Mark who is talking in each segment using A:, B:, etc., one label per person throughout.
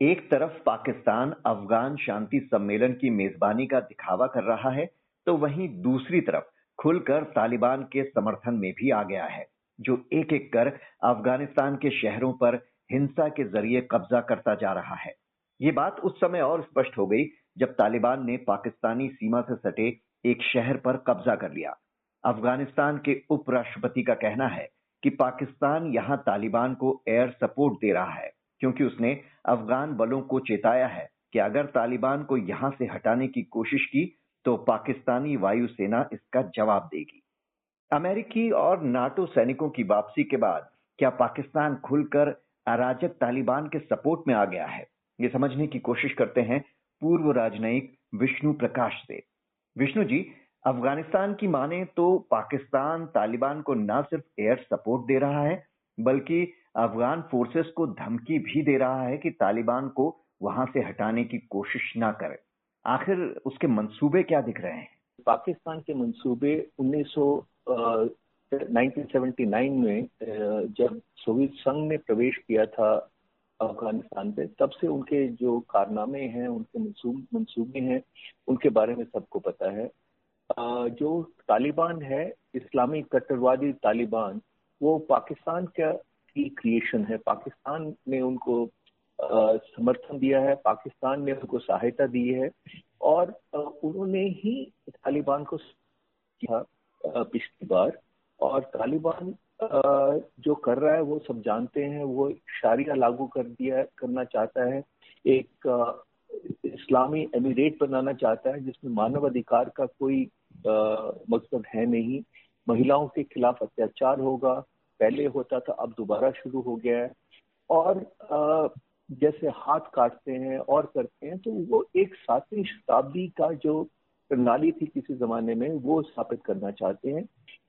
A: एक तरफ़ पाकिस्तान अफगान शांति सम्मेलन की मेजबानी का दिखावा कर रहा है तो वहीं दूसरी तरफ़ खुलकर तालिबान के समर्थन में भी आ गया है, जो एक एक कर अफ़गानिस्तान के शहरों पर हिंसा के ज़रिए कब्जा करता जा रहा है। ये बात उस समय और स्पष्ट हो गई, जब तालिबान ने पाकिस्तानी सीमा से सटे एक शहर पर कब्जा कर लिया। अफ़गानिस्तान के उपराष्ट्रपति का कहना है कि पाकिस्तान यहाँ तालिबान को एयर सपोर्ट दे रहा है। क्योंकि उसने अफगान बलों को चेताया है कि अगर तालिबान को यहाँ से हटाने की कोशिश की तो पाकिस्तानी वायुसेना इसका जवाब देगी। अमेरिकी और नाटो सैनिकों की वापसी के बाद क्या पाकिस्तान खुलकर अराजक तालिबान के सपोर्ट में आ गया है? ये समझने की कोशिश करते हैं पूर्व राजनयिक विष्णु प्रकाश से। विष्णु जी, अफ़गानिस्तान की माने तो पाकिस्तान तालिबान को न सिर्फ़ एयर सपोर्ट दे रहा है बल्कि अफगान फोर्सेस को धमकी भी दे रहा है कि तालिबान को वहाँ से हटाने की कोशिश ना करे। आखिर उसके मंसूबे क्या दिख रहे हैं?
B: पाकिस्तान के मंसूबे 1979 में जब सोवियत संघ ने प्रवेश किया था अफ़गानिस्तान पे, तब से उनके जो कारनामे हैं, उनके मंसूबे हैं, उनके बारे में सबको पता है। जो तालिबान है, इस्लामी कट्टरवादी तालिबान वो पाकिस्तान का की क्रिएशन है? पाकिस्तान ने उनको समर्थन दिया है, पाकिस्तान ने उनको सहायता दी है और उन्होंने ही तालिबान को किया पिछली बार और तालिबान जो कर रहा है वो सब जानते हैं, वो शारिया लागू कर दिया, करना चाहता है। एक इस्लामी एमिरेट बनाना चाहता है जिसमें मानव अधिकार का कोई मकसद है नहीं। महिलाओं के खिलाफ अत्याचार होगा, पहले होता था, अब दोबारा शुरू हो गया है। और जैसे हाथ काटते हैं और करते हैं तो वो एक सातवीं शताब्दी का जो प्रणाली थी किसी जमाने में, वो स्थापित करना चाहते हैं।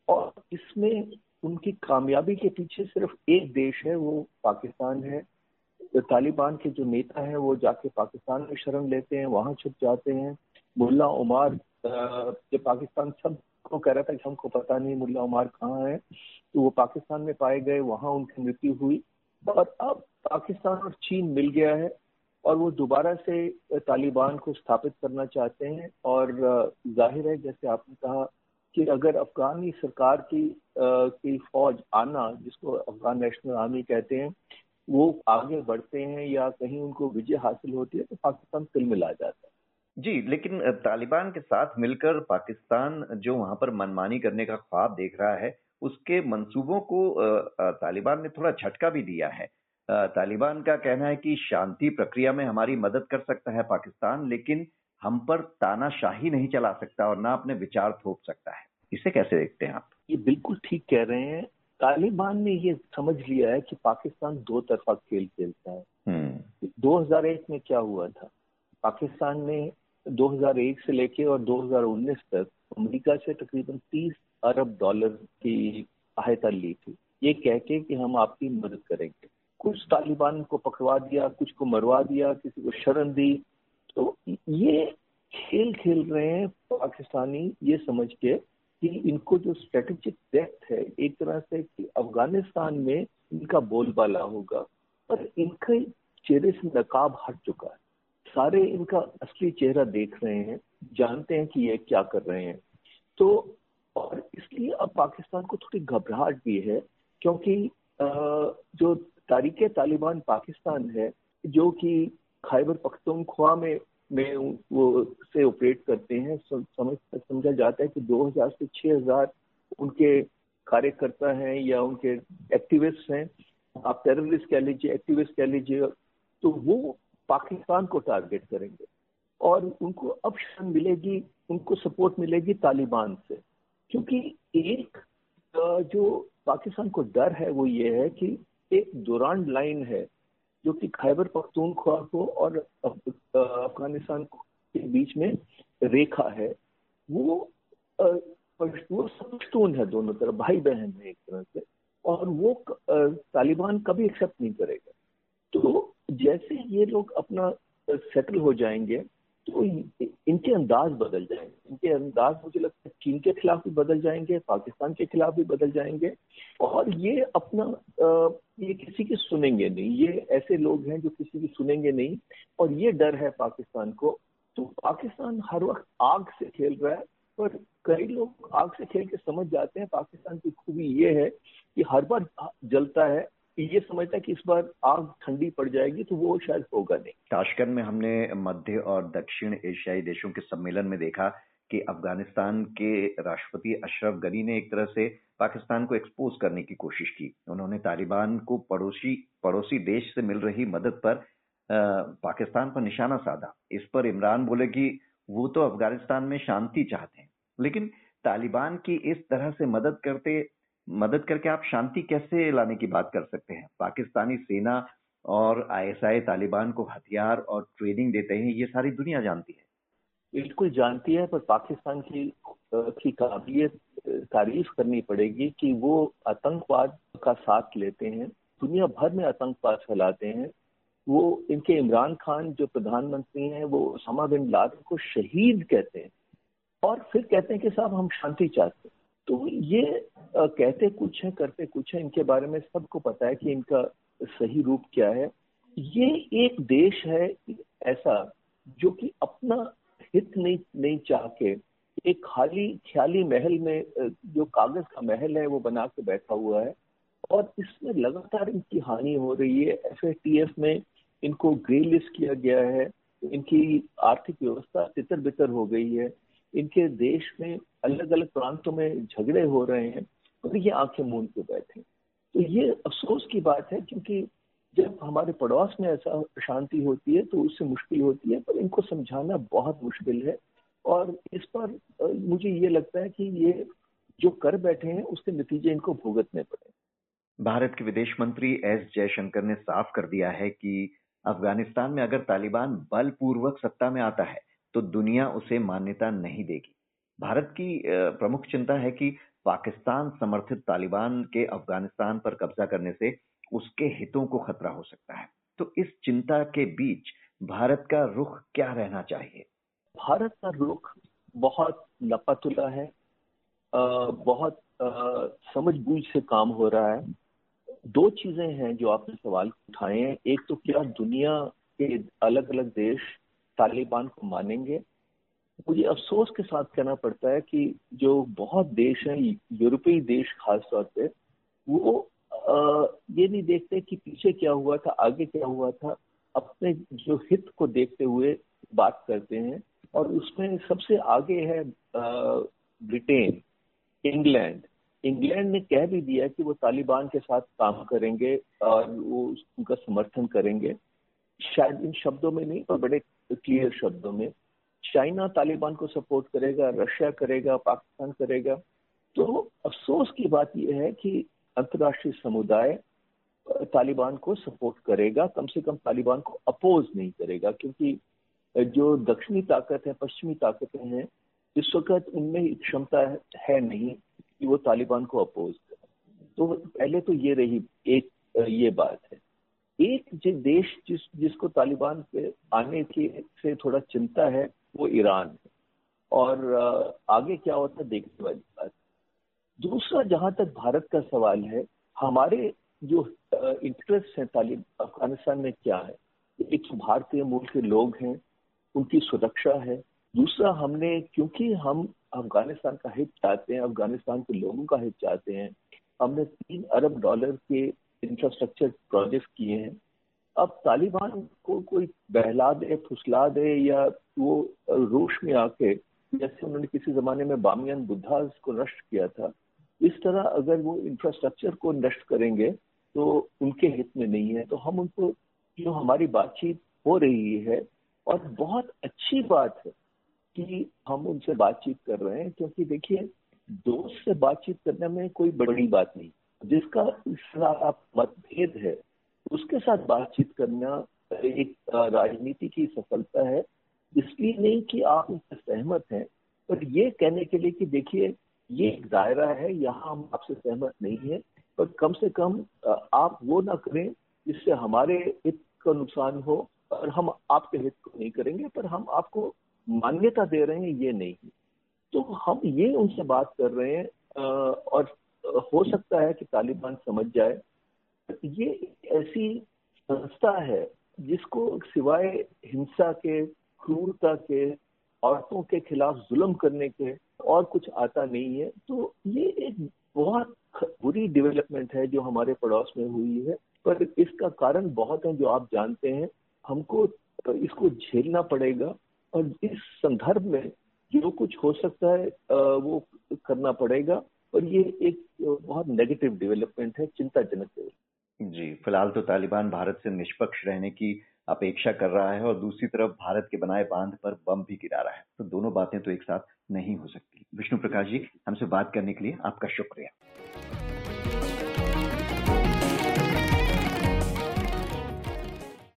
B: और इसमें उनकी कामयाबी के पीछे सिर्फ़ एक देश है, वो पाकिस्तान है। तालिबान के जो नेता हैं, वो जाके पाकिस्तान में शरण लेते हैं, वहाँ छुप जाते हैं। मुल्ला उमार जो पाकिस्तान सबको कह रहा था कि हमको पता नहीं मुल्ला उमार कहाँ है तो वो पाकिस्तान में पाए गए, वहाँ उनकी मृत्यु हुई। और अब पाकिस्तान और चीन मिल गया है और वो दोबारा से तालिबान को स्थापित करना चाहते हैं। और ज़ाहिर है, जैसे आपने कहा कि अगर अफगानी सरकार की की फौज आना, जिसको अफगान नेशनल आर्मी कहते हैं, वो आगे बढ़ते हैं या कहीं उनको विजय हासिल होती है तो पाकिस्तान तिल मिला जाता है।
A: जी लेकिन तालिबान के साथ मिलकर पाकिस्तान जो वहाँ पर मनमानी करने का ख्वाब देख रहा है उसके मंसूबों को तालिबान ने थोड़ा झटका भी दिया है। तालिबान का कहना है कि शांति प्रक्रिया में हमारी मदद कर सकता है पाकिस्तान लेकिन हम पर तानाशाही नहीं चला सकता और ना अपने विचार थोप सकता है। इसे कैसे देखते हैं आप?
B: ये बिल्कुल ठीक कह रहे हैं। तालिबान ने ये समझ लिया है कि पाकिस्तान दो तरफा खेल खेलता है। 2001 हम्म। में क्या हुआ था? पाकिस्तान ने 2001 से लेके और 2019 तक अमेरिका से तकरीबन 30 अरब डॉलर की सहायता ली थी। ये कह के कि हम आपकी मदद करेंगे। कुछ तालिबान को पकड़वा दिया, कुछ को मरवा दिया, किसी को शरण दी। तो ये खेल खेल रहे हैं पाकिस्तानी, ये समझ के कि इनको जो स्ट्रेटेजिक डेप्थ है, एक तरह से कि अफ़गानिस्तान में इनका बोलबाला होगा, पर इनके चेहरे से नकाब हट चुका है। सारे इनका असली चेहरा देख रहे हैं, जानते हैं कि ये क्या कर रहे हैं। तो और इसलिए अब पाकिस्तान को थोड़ी घबराहट भी है, क्योंकि जो तारीख तालिबान पाकिस्तान है, जो कि खैबर पख्तूनख्वा में में वो से ऑपरेट करते हैं समझ, समझा जाता है कि 2000 से 6000 उनके कार्यकर्ता हैं या उनके एक्टिविस्ट हैं। आप टेररिस्ट कह लीजिए एक्टिविस्ट कह लीजिए तो वो पाकिस्तान को टारगेट करेंगे। और उनको अब मिलेगी, उनको सपोर्ट मिलेगी तालिबान से। क्योंकि एक जो पाकिस्तान को डर है वो ये है कि एक दुरान लाइन है, जो कि खैबर पख्तूनख्वा को और अफ़गानिस्तान के बीच में रेखा है। वो वो पश्तून है दोनों तरफ़ भाई बहन है एक तरह से, और वो तालिबान कभी एक्सेप्ट नहीं करेगा। तो जैसे ये लोग अपना सेटल हो जाएँगे तो इनके अंदाज बदल जाएँगे। इनके अंदाज मुझे लगता है चीन के खिलाफ भी बदल जाएँगे, पाकिस्तान के खिलाफ भी बदल जाएँगे। और ये अपना ये किसी की सुनेंगे नहीं। ये ऐसे लोग हैं जो किसी की सुनेंगे नहीं। और ये डर है पाकिस्तान को। तो पाकिस्तान हर वक्त आग से खेल रहा है, पर कई लोग आग से खेल के समझ जाते हैं। पाकिस्तान की खूबी ये है कि हर बार जलता है ये समझता है कि इस बार आग ठंडी पड़ जाएगी तो वो शायद होगा नहीं।
A: ताशकंद में हमने मध्य और दक्षिण एशियाई देशों के सम्मेलन में देखा कि अफ़गानिस्तान के राष्ट्रपति अशरफ गनी ने एक तरह से पाकिस्तान को एक्सपोज करने की कोशिश की। उन्होंने तालिबान को पड़ोसी पड़ोसी देश से मिल रही मदद पर आ, पाकिस्तान पर निशाना साधा। इस पर इमरान बोले कि वो तो अफ़गानिस्तान में शांति चाहते हैं लेकिन तालिबान की इस तरह से मदद करते मदद करके आप शांति कैसे लाने की बात कर सकते हैं? पाकिस्तानी सेना और आईएसआई तालिबान को हथियार और ट्रेनिंग देते हैं, ये सारी दुनिया जानती है।
B: बिल्कुल जानती है, पर पाकिस्तान की की काबिलियत तारीफ़ करनी पड़ेगी कि वो आतंकवाद का साथ लेते हैं, दुनिया भर में आतंकवाद फैलाते हैं। वो, इनके इमरान खान जो प्रधानमंत्री हैं, वो समा बिन लादेन को शहीद कहते हैं और फिर कहते हैं कि साहब हम शांति चाहते हैं। तो ये कहते कुछ है, करते कुछ है, इनके बारे में सबको पता है कि इनका सही रूप क्या है। ये एक देश है ऐसा जो कि अपना हित नहीं नहीं चाह के एक खाली ख्याली महल में जो कागज़ का महल है वो बना के बैठा हुआ है और इसमें लगातार इनकी हानि हो रही है। एफ़ में इनको ग्रे लिस्ट किया गया है। इनकी आर्थिक व्यवस्था तितर बितर हो गई है। इनके देश में अलग अलग प्रांतों में झगड़े हो रहे हैं और ये आँखें मूंद के बैठे तो ये अफसोस की बात है क्योंकि जब हमारे पड़ोस में ऐसा शांति होती है तो उससे मुश्किल होती है, पर इनको समझाना बहुत मुश्किल है। और इस पर मुझे ये लगता है कि ये जो कर बैठे हैं, उसके नतीजे इनको भुगतने पड़े।
A: भारत के विदेश मंत्री एस जयशंकर ने साफ़ कर दिया है कि अफ़गानिस्तान में अगर तालिबान बलपूर्वक सत्ता में आता है तो दुनिया उसे मान्यता नहीं देगी। भारत की प्रमुख चिंता है कि पाकिस्तान समर्थित तालिबान के अफ़गानिस्तान पर कब्जा करने से उसके हितों को खतरा हो सकता है। तो इस चिंता के बीच भारत का रुख क्या रहना चाहिए?
B: भारत का रुख बहुत लपातुला है बहुत समझ बूझ से काम हो रहा है। दो चीज़ें हैं जो आपने सवाल उठाए हैं। एक तो क्या दुनिया के अलग अलग देश तालिबान को मानेंगे। मुझे अफसोस के साथ कहना पड़ता है कि जो बहुत देश हैं यूरोपीय देश खास तौर पे वो आ, ये नहीं देखते कि पीछे क्या हुआ था आगे क्या हुआ था। अपने जो हित को देखते हुए बात करते हैं और उसमें सबसे आगे है ब्रिटेन इंग्लैंड। इंग्लैंड ने कह भी दिया कि वो तालिबान के साथ काम करेंगे और वो उनका समर्थन करेंगे। शायद इन शब्दों में नहीं पर बड़े क्लियर शब्दों में, चाइना तालिबान को सपोर्ट करेगा, रशिया करेगा, पाकिस्तान करेगा। तो अफसोस की बात यह है कि अंतर्राष्ट्रीय समुदाय तालिबान को सपोर्ट करेगा, कम से कम तालिबान को अपोज नहीं करेगा, क्योंकि जो दक्षिणी ताकत है, पश्चिमी ताकतें हैं, इस वक्त उनमें क्षमता है नहीं कि वो तालिबान को अपोज करें। तो पहले तो ये रही एक ये बात है। एक जो देश जिस, जिसको तालिबान के आने की, से थोड़ा चिंता है, वो ईरान है। और आगे क्या होता है, देखने वाली बात। दूसरा जहाँ तक भारत का सवाल है, हमारे जो इंटरेस्ट है तालिब, अफ़गानिस्तान में क्या है? एक तो भारतीय मूल के लोग हैं, उनकी सुरक्षा है। दूसरा हमने, क्योंकि हम अफ़गानिस्तान का हित चाहते हैं, अफ़गानिस्तान के लोगों का हित चाहते हैं, हमने तीन अरब डॉलर के इंफ्रास्ट्रक्चर प्रोजेक्ट किए हैं, अब तालिबान को कोई बहला दे, फुसला दे या वो रोश में आके, जैसे उन्होंने किसी जमाने में बामियान बुद्धा को नष्ट किया था, इस तरह अगर वो इंफ्रास्ट्रक्चर को नष्ट करेंगे तो उनके हित में नहीं है। तो हम उनको, जो हमारी बातचीत हो रही है, और बहुत अच्छी बात है कि हम उनसे बातचीत कर रहे हैं, क्योंकि देखिए, दोस्त से बातचीत करने में कोई बड़ी बात नहीं। जिसका आप मतभेद है, उसके साथ बातचीत करना एक राजनीति की सफलता है। इसलिए नहीं कि आप उससे सहमत हैं, पर ये कहने के लिए कि देखिए, ये एक दायरा है, यहाँ हम आपसे सहमत नहीं है, पर कम से कम आप वो ना करें जिससे हमारे हित का नुकसान हो, और हम आपके हित को नहीं करेंगे, पर हम आपको मान्यता दे रहे हैं, ये नहीं। तो हम ये उनसे बात कर रहे हैं और हो सकता है कि तालिबान समझ जाए। ये ऐसी संस्था है जिसको सिवाय हिंसा के, क्रूरता के, औरतों के खिलाफ जुल्म करने के और कुछ आता नहीं है। तो ये एक बहुत बुरी डेवलपमेंट है जो हमारे पड़ोस में हुई है। पर इसका कारण बहुत है जो आप जानते हैं। हमको इसको झेलना पड़ेगा और इस संदर्भ में जो कुछ हो सकता है वो करना पड़ेगा। और ये एक बहुत नेगेटिव डेवलपमेंट है, चिंताजनक
A: जी, फ़िलहाल तो तालिबान भारत से निष्पक्ष रहने की अपेक्षा कर रहा है और दूसरी तरफ़ भारत के बनाए बाँध पर बम भी गिरा रहा है। तो दोनों बातें तो एक साथ नहीं हो सकती। विष्णु प्रकाश जी, हमसे बात करने के लिए आपका शुक्रिया।